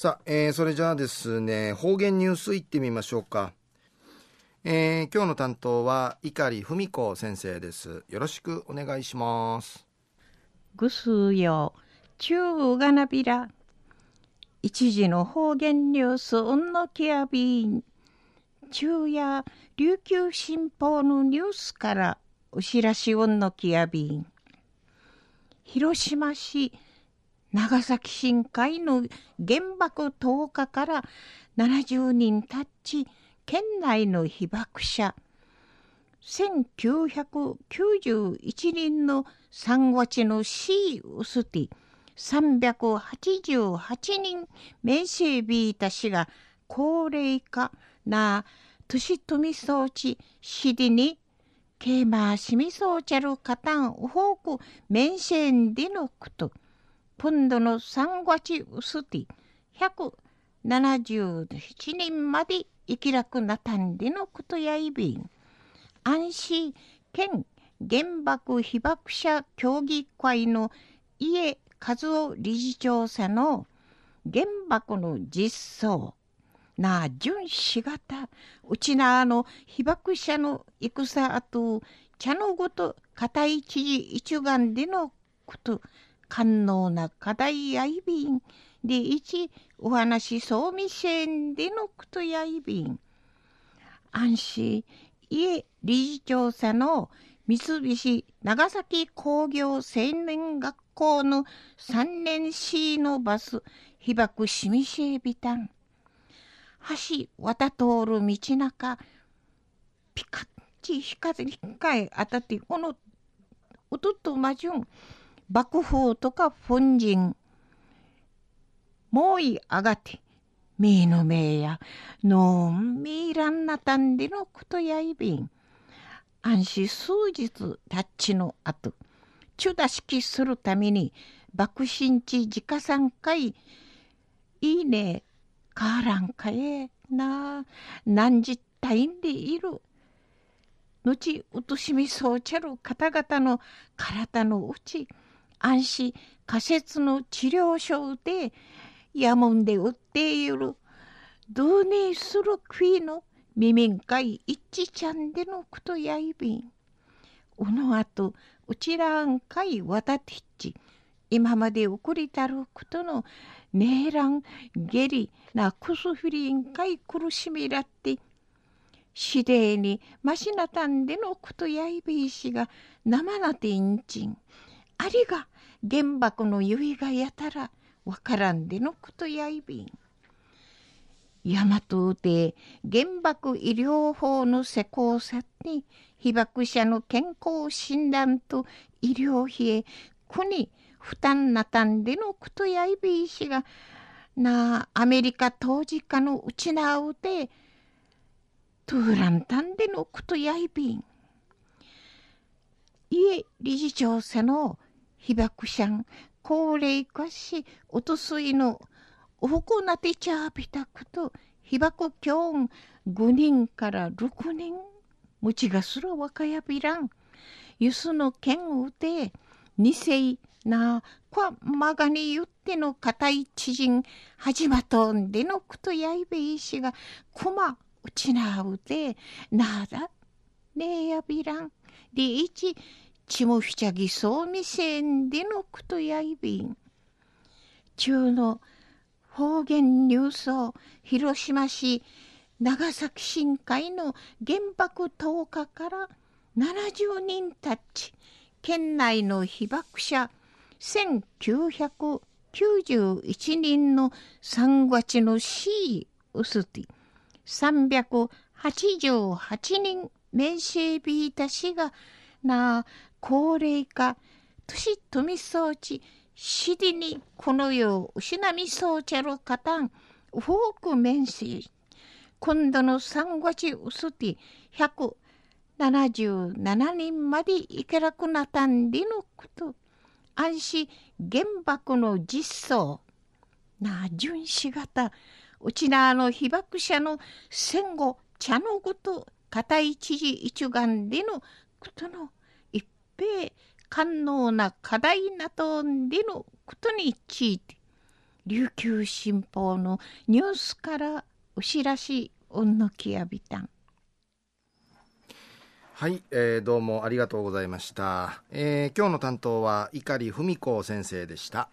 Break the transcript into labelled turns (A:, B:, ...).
A: さあ、えー、それじゃあですね、方言ニュースいってみましょうか。えー、今日の担当は碇文子先生です。よろしくお願いします。
B: ぐすよ、中がなびら。一時の方言ニュース、うんのきやびん。中や琉球新報のニュースからお知らしうんのきやびん。広島市長崎深海の原爆投下から70人たち県内の被爆者1991人の3月の C ウスティ388人名声ビータ氏が高齢化な年富装置シディにケーマーシミソーチャルカタンウホークメンシェンディノクトポンドの3月ウスティ177人まで生きらくなたんでのことやいびん。安心県原爆被爆者協議会の家和夫理事長さの原爆の実相なあ巡視型うちなあの被爆者の戦あと茶のごと固い知事一丸でのこと。官能な課題やいびんで一お話そうみせんでのことやいびん。安心。家理事長さの三菱長崎工業青年学校の3年 C のバス被爆しみしえびたん。橋渡通る道中ピカッチ光光当たってこのおととまじゅん幕府とか本人もうい上がってみのめやのんみらんなたんでのことやいびん。安心数日たっちのあとちゅだしきするために爆心地自家参会いいいねからんかえな。何十体んでいる。後うとしみそうちゃる方々の体のうち安心仮説の治療所でやもんで売っている。どうにするクイの耳かい一致ちゃんでのことやいびん。おのあとうちらんかいわたてっち。今まで送りたることのねえらんげりなくすふりんかい苦しみらって。しでにましなたんでのことやいびいしが生なてんちん。ありが原爆のゆいがやたらわからんでのことやいびん。大和で原爆医療法の施行さに被爆者の健康診断と医療費へ国負担なたんでのことやいびいしがなアメリカ当時家のうちなうでトゥーランタンでのことやいびん。家理事長せの被爆者高齢化しおとすいのおほこなてちゃびたくと被爆教ん5人から6人むちがすら若やびらん。ゆすの剣うて二世なこまがに言っての固い知人始まとんでのくとやいべいしがこまうちなうてなだねえやびらん。でいちちもふちゃぎそうみせんでのくとやいびん。中の方言ニュースを広島市長崎深海の原爆投下から70人たち県内の被爆者1991人の3月の C ウスティ388人名声ビータ氏がな高齢化年富装置しりにこの世を失みそうちゃるかたんフォーク面積今度の3月薄て177人までいけなくなったんでのこと。安心原爆の実相なあ巡視型うちなあの被爆者の戦後茶のごと固い知事一丸でのことの米官能な課題などでのことについて琉球新報のニュースからお知らしおんのきやびた。ん
A: はい、えー、どうもありがとうございました、えー、今日の担当は碇文子先生でした。